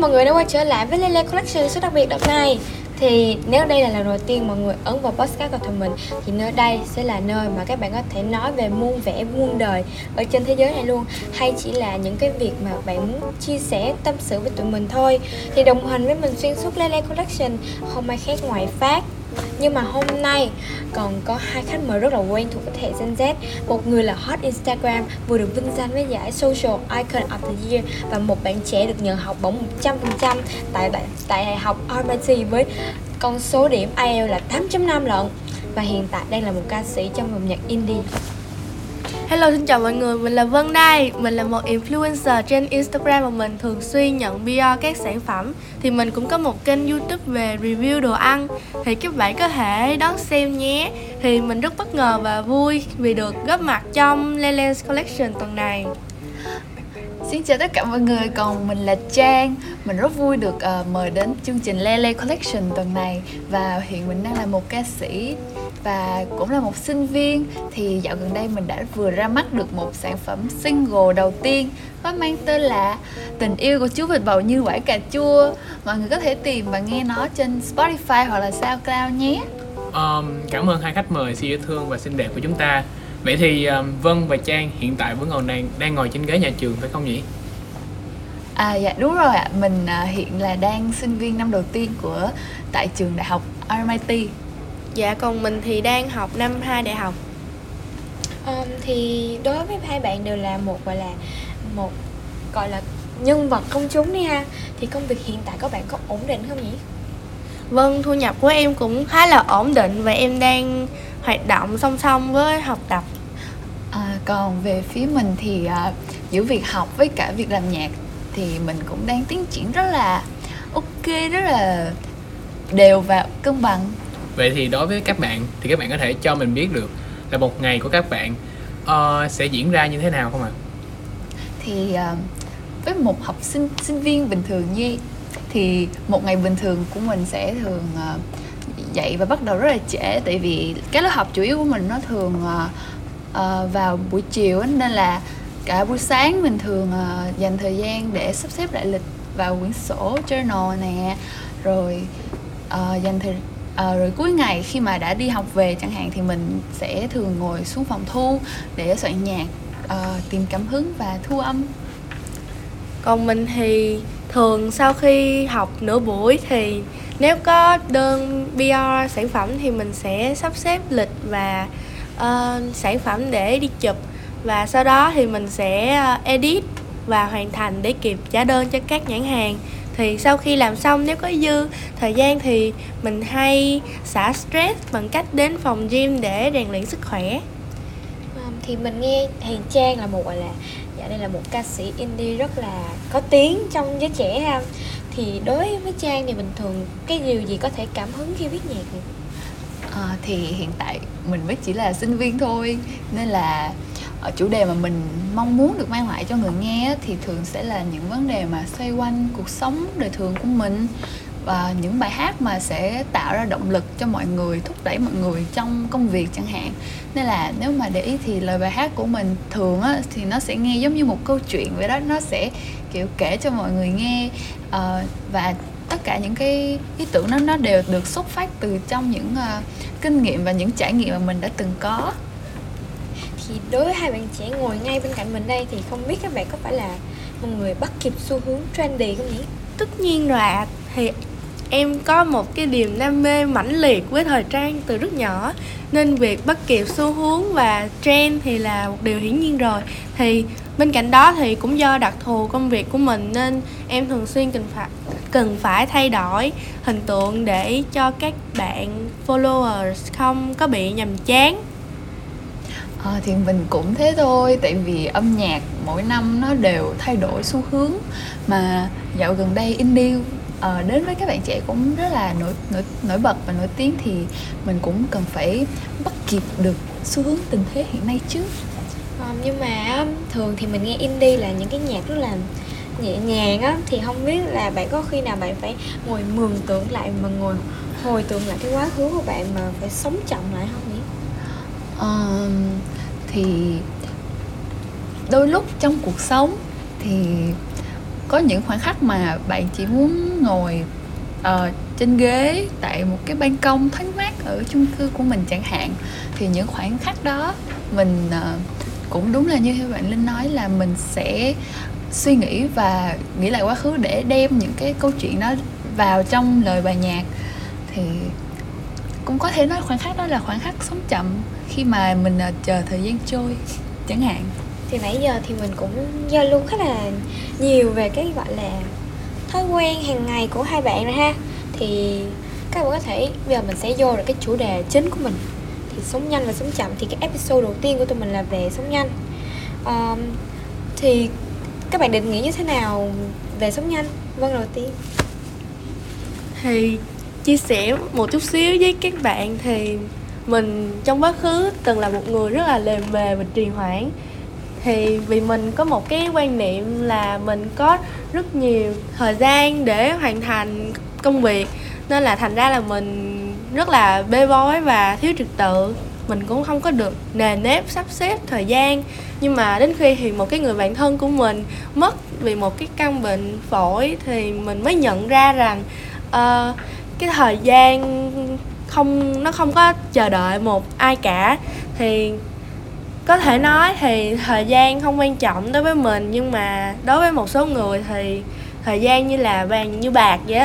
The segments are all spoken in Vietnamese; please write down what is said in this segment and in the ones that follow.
Mọi người đã quay trở lại với Lele Collection số đặc biệt đợt này. Thì nếu đây là lần đầu tiên mọi người ấn vào podcast của tụi mình, Thì nơi đây sẽ là nơi mà các bạn có thể nói về muôn vẻ muôn đời ở trên thế giới này luôn, Hay chỉ là những cái việc mà bạn muốn chia sẻ, tâm sự với tụi mình thôi. Thì đồng hành với mình xuyên suốt Lele Collection, không ai khác ngoài Phát nhưng mà hôm nay còn có hai khách mời rất là quen thuộc với thế hệ Gen Z. Một người là hot Instagram vừa được vinh danh với giải Social Icon of the Year Và một bạn trẻ được nhận học bổng 100% tại tại, Đại học RMIT với con số điểm IELTS là 8.5 lận. Và hiện tại đang là một ca sĩ trong vòng nhạc indie. Hello xin chào mọi người, mình là Vân đây. Mình là một influencer trên Instagram và mình thường xuyên nhận PR các sản phẩm. Thì mình cũng có một kênh youtube về review đồ ăn. Thì các bạn có thể đón xem nhé. Thì mình rất bất ngờ và vui vì được góp mặt trong Leland's Collection tuần này. Xin chào tất cả mọi người, còn mình là Trang. Mình rất vui được uh, mời đến chương trình Lele Collection tuần này. Và hiện mình đang là một ca sĩ và cũng là một sinh viên Thì dạo gần đây mình đã vừa ra mắt được một sản phẩm single đầu tiên Có mang tên là Tình yêu của chú vịt bầu như quả cà chua Mọi người có thể tìm và nghe nó trên Spotify hoặc là SoundCloud nhé um, Cảm ơn hai khách mời siêu dễ thương và xinh đẹp của chúng ta Vậy thì um, Vân và Trang hiện tại vẫn còn đang đang ngồi trên ghế nhà trường phải không nhỉ? À dạ đúng rồi ạ, mình à, hiện là đang sinh viên năm đầu tiên của tại trường đại học RMIT. Dạ còn mình thì đang học năm 2 đại học. um, Thì đối với hai bạn đều là một gọi là một gọi là nhân vật công chúng đi ha Thì công việc hiện tại các bạn có ổn định không nhỉ? Vâng, thu nhập của em cũng khá là ổn định và em đang hoạt động song song với học tập. À, còn về phía mình thì à, giữa việc học với cả việc làm nhạc thì mình cũng đang tiến triển rất là ok, rất là đều và cân bằng. Vậy thì đối với các bạn thì các bạn có thể cho mình biết được là một ngày của các bạn uh, sẽ diễn ra như thế nào không ạ? Thì uh, với một học sinh sinh viên bình thường như thì một ngày bình thường của mình sẽ thường uh, dậy và bắt đầu rất là trễ tại vì cái lớp học chủ yếu của mình nó thường uh, uh, vào buổi chiều á, nên là cả buổi sáng mình thường uh, dành thời gian để sắp xếp lại lịch vào quyển sổ journal nè rồi uh, dành thời à, rồi cuối ngày khi mà đã đi học về chẳng hạn thì mình sẽ thường ngồi xuống phòng thu để soạn nhạc à, tìm cảm hứng và thu âm. Còn mình thì thường sau khi học nửa buổi thì nếu có đơn PR sản phẩm thì mình sẽ sắp xếp lịch và uh, sản phẩm để đi chụp. Và sau đó thì mình sẽ edit và hoàn thành để kịp trả đơn cho các nhãn hàng thì sau khi làm xong nếu có dư thời gian thì mình hay xả stress bằng cách đến phòng gym để rèn luyện sức khỏe Um, thì mình nghe Hiền Trang là một gọi là dạ đây là một ca sĩ indie rất là có tiếng trong giới trẻ ha thì đối với Trang thì bình thường cái điều gì có thể cảm hứng khi viết nhạc? À, thì hiện tại mình mới chỉ là sinh viên thôi nên là chủ đề mà mình mong muốn được mang lại cho người nghe thì thường sẽ là những vấn đề mà xoay quanh cuộc sống đời thường của mình và những bài hát mà sẽ tạo ra động lực cho mọi người thúc đẩy mọi người trong công việc chẳng hạn. Nên là nếu mà để ý thì lời bài hát của mình thường á thì nó sẽ nghe giống như một câu chuyện vậy đó nó sẽ kiểu kể cho mọi người nghe. Uh, và tất cả những cái ý tưởng đó nó đều được xuất phát từ trong những uh, kinh nghiệm và những trải nghiệm mà mình đã từng có thì đối với hai bạn trẻ ngồi ngay bên cạnh mình đây thì không biết các bạn có phải là một người bắt kịp xu hướng trendy không nhỉ? tất nhiên rồi ạ. Thì em có một cái niềm đam mê mãnh liệt với thời trang từ rất nhỏ. Nên việc bắt kịp xu hướng và trend thì là một điều hiển nhiên rồi. Thì bên cạnh đó thì cũng do đặc thù công việc của mình nên em thường xuyên cần phải cần phải thay đổi hình tượng để cho các bạn followers không có bị nhầm chán. À, thì mình cũng thế thôi tại vì âm nhạc mỗi năm nó đều thay đổi xu hướng mà dạo gần đây indie uh, đến với các bạn trẻ cũng rất là nổi nổi nổi bật và nổi tiếng thì mình cũng cần phải bắt kịp được xu hướng tình thế hiện nay chứ à, nhưng mà thường thì mình nghe indie là những cái nhạc rất là nhẹ nhàng á thì không biết là bạn có khi nào bạn phải ngồi mường tượng lại mà ngồi hồi tưởng lại cái quá khứ của bạn mà phải sống chậm lại không nhỉ? Uh, thì đôi lúc trong cuộc sống thì có những khoảnh khắc mà bạn chỉ muốn ngồi uh, trên ghế tại một cái ban công thoáng mát ở chung cư của mình chẳng hạn thì những khoảnh khắc đó mình uh, cũng đúng là như bạn linh nói là mình sẽ suy nghĩ và nghĩ lại quá khứ để đem những cái câu chuyện đó vào trong lời bài nhạc. Thì cũng có thể nói khoảnh khắc đó là khoảnh khắc sống chậm khi mà mình uh, chờ thời gian trôi chẳng hạn. Thì nãy giờ thì mình cũng giao lưu khá là nhiều về cái gọi là thói quen hàng ngày của hai bạn rồi ha. Thì các bạn có thể bây giờ mình sẽ vô được cái chủ đề chính của mình. Thì sống nhanh và sống chậm. Thì cái episode đầu tiên của tụi mình là về sống nhanh. Um, thì các bạn định nghĩ như thế nào về sống nhanh? Vâng đầu tiên. Thì chia sẻ một chút xíu với các bạn thì mình trong quá khứ từng là một người rất là lề mề và trì hoãn. Thì vì mình có một cái quan niệm là mình có rất nhiều thời gian để hoàn thành công việc nên là thành ra là mình rất là bê bối và thiếu trật tự. Mình cũng không có được nề nếp sắp xếp thời gian. Nhưng mà đến khi thì một cái người bạn thân của mình mất vì một cái căn bệnh phổi thì mình mới nhận ra rằng uh, cái thời gian không nó không có chờ đợi một ai cả. Thì có thể nói thì thời gian không quan trọng đối với mình nhưng mà đối với một số người thì thời gian như là vàng như bạc vậy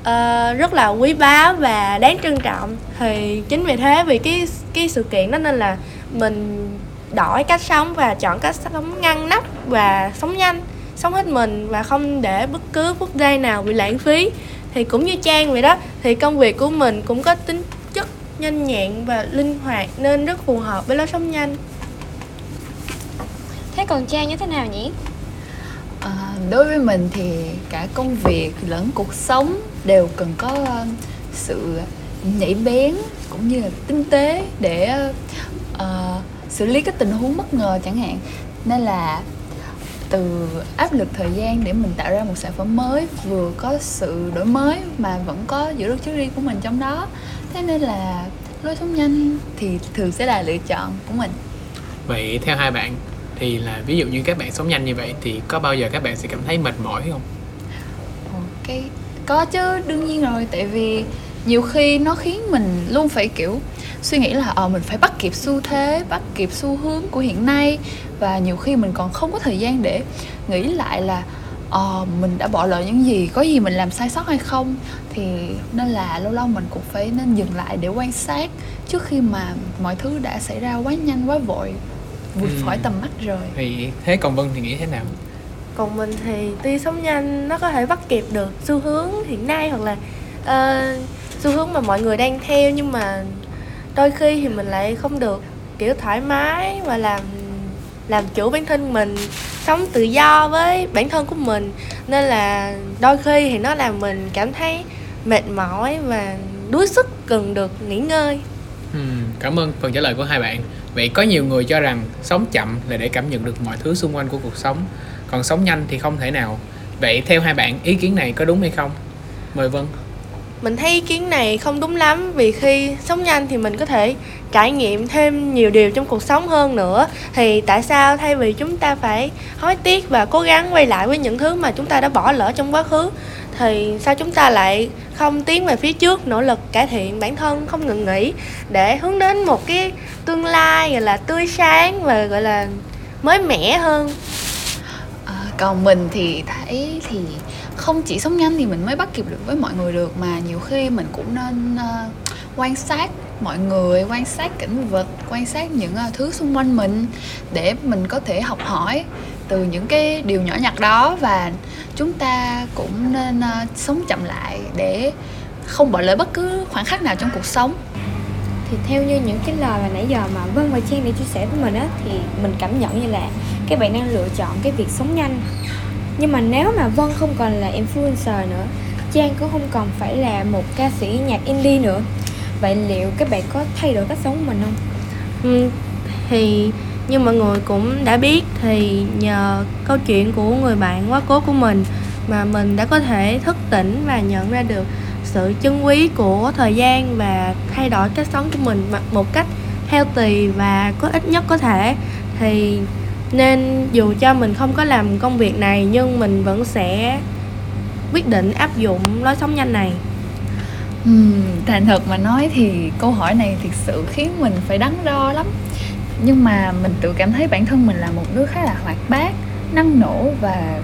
uh, rất là quý báu và đáng trân trọng. Thì chính vì thế vì cái cái sự kiện đó nên là mình đổi cách sống và chọn cách sống ngăn nắp và sống nhanh sống hết mình và không để bất cứ phút giây nào bị lãng phí thì cũng như trang vậy đó thì công việc của mình cũng có tính chất nhanh nhẹn và linh hoạt nên rất phù hợp với lối sống nhanh. Thế còn trang như thế nào nhỉ? À, đối với mình thì cả công việc lẫn cuộc sống đều cần có sự nhảy bén cũng như là tinh tế để uh, xử lý các tình huống bất ngờ chẳng hạn. Nên là từ áp lực thời gian để mình tạo ra một sản phẩm mới vừa có sự đổi mới mà vẫn có giữ được chất riêng của mình trong đó. Thế nên là lối sống nhanh thì thường sẽ là lựa chọn của mình. Vậy theo hai bạn thì là ví dụ như các bạn sống nhanh như vậy thì có bao giờ các bạn sẽ cảm thấy mệt mỏi không? Ok có chứ đương nhiên rồi tại vì nhiều khi nó khiến mình luôn phải kiểu suy nghĩ là ờ mình phải bắt kịp xu thế bắt kịp xu hướng của hiện nay. Và nhiều khi mình còn không có thời gian để nghĩ lại là ờ mình đã bỏ lỡ những gì có gì mình làm sai sót hay không. Thì nên là lâu lâu mình cũng phải nên dừng lại để quan sát trước khi mà mọi thứ đã xảy ra quá nhanh quá vội vượt ừ. khỏi tầm mắt rồi. Thì thế còn vân thì nghĩ thế nào? Còn mình thì tuy sống nhanh nó có thể bắt kịp được xu hướng hiện nay hoặc là uh, xu hướng mà mọi người đang theo nhưng mà đôi khi thì mình lại không được kiểu thoải mái và làm làm chủ bản thân mình sống tự do với bản thân của mình. Nên là đôi khi thì nó làm mình cảm thấy mệt mỏi và đuối sức cần được nghỉ ngơi. Ừ, cảm ơn phần trả lời của hai bạn. Vậy có nhiều người cho rằng sống chậm là để cảm nhận được mọi thứ xung quanh của cuộc sống còn sống nhanh thì không thể nào. Vậy theo hai bạn ý kiến này có đúng hay không? Mời vân mình thấy ý kiến này không đúng lắm vì khi sống nhanh thì mình có thể trải nghiệm thêm nhiều điều trong cuộc sống hơn nữa. Thì tại sao thay vì chúng ta phải hối tiếc và cố gắng quay lại với những thứ mà chúng ta đã bỏ lỡ trong quá khứ thì sao chúng ta lại không tiến về phía trước nỗ lực cải thiện bản thân không ngừng nghỉ để hướng đến một cái tương lai gọi là tươi sáng và gọi là mới mẻ hơn? À, còn mình thì thấy thì không chỉ sống nhanh thì mình mới bắt kịp được với mọi người được mà nhiều khi mình cũng nên uh, quan sát mọi người quan sát cảnh vật quan sát những uh, thứ xung quanh mình để mình có thể học hỏi từ những cái điều nhỏ nhặt đó. Và chúng ta cũng nên uh, sống chậm lại để không bỏ lỡ bất cứ khoảnh khắc nào trong cuộc sống. Thì theo như những cái lời mà nãy giờ mà Vân và Trang đã chia sẻ với mình á thì mình cảm nhận như là các bạn đang lựa chọn cái việc sống nhanh nhưng mà nếu mà Vân không còn là influencer nữa Trang cũng không còn phải là một ca sĩ nhạc indie nữa. Vậy liệu các bạn có thay đổi cách sống của mình không? Ừ, thì như mọi người cũng đã biết thì nhờ câu chuyện của người bạn quá cố của mình mà mình đã có thể thức tỉnh và nhận ra được sự chân quý của thời gian và thay đổi cách sống của mình một cách healthy và có ích nhất có thể. Thì nên dù cho mình không có làm công việc này nhưng mình vẫn sẽ quyết định áp dụng lối sống nhanh này. Ừm, thành thật mà nói thì câu hỏi này thực sự khiến mình phải đắn đo lắm. Nhưng mà mình tự cảm thấy bản thân mình là một đứa khá là hoạt bát năng nổ và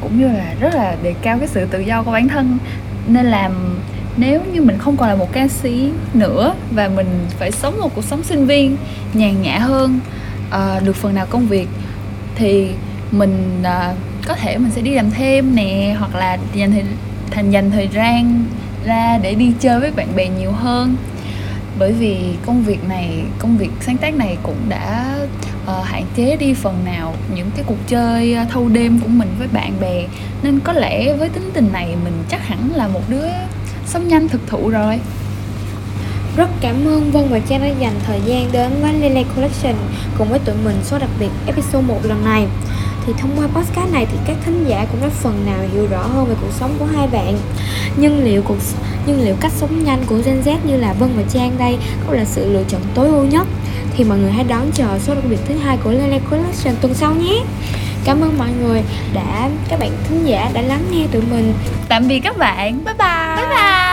cũng như là rất là đề cao cái sự tự do của bản thân. Nên làm nếu như mình không còn là một ca sĩ nữa và mình phải sống một cuộc sống sinh viên nhàn nhã hơn uh, được phần nào công việc thì mình ờ, có thể mình sẽ đi làm thêm nè hoặc là dành thời thành dành thời gian ra để đi chơi với bạn bè nhiều hơn. Bởi vì công việc này công việc sáng tác này cũng đã uh, hạn chế đi phần nào những cái cuộc chơi à, thâu đêm của mình với bạn bè. Nên có lẽ với tính tình này mình chắc hẳn là một đứa sống nhanh thực thụ rồi. Rất cảm ơn Vân và Trang đã dành thời gian đến với Lele Collection cùng với tụi mình số đặc biệt episode 1 lần này. Thì thông qua podcast này thì các thính giả cũng đã phần nào hiểu rõ hơn về cuộc sống của hai bạn. Nhưng liệu cuộc nhưng liệu cách sống nhanh của Gen Z như là Vân và Trang đây có là sự lựa chọn tối ưu nhất? Thì mọi người hãy đón chờ số đặc biệt thứ hai của Lele Collection tuần sau nhé. Cảm ơn mọi người đã các bạn thính giả đã lắng nghe tụi mình. tạm biệt các bạn bye bye bye bye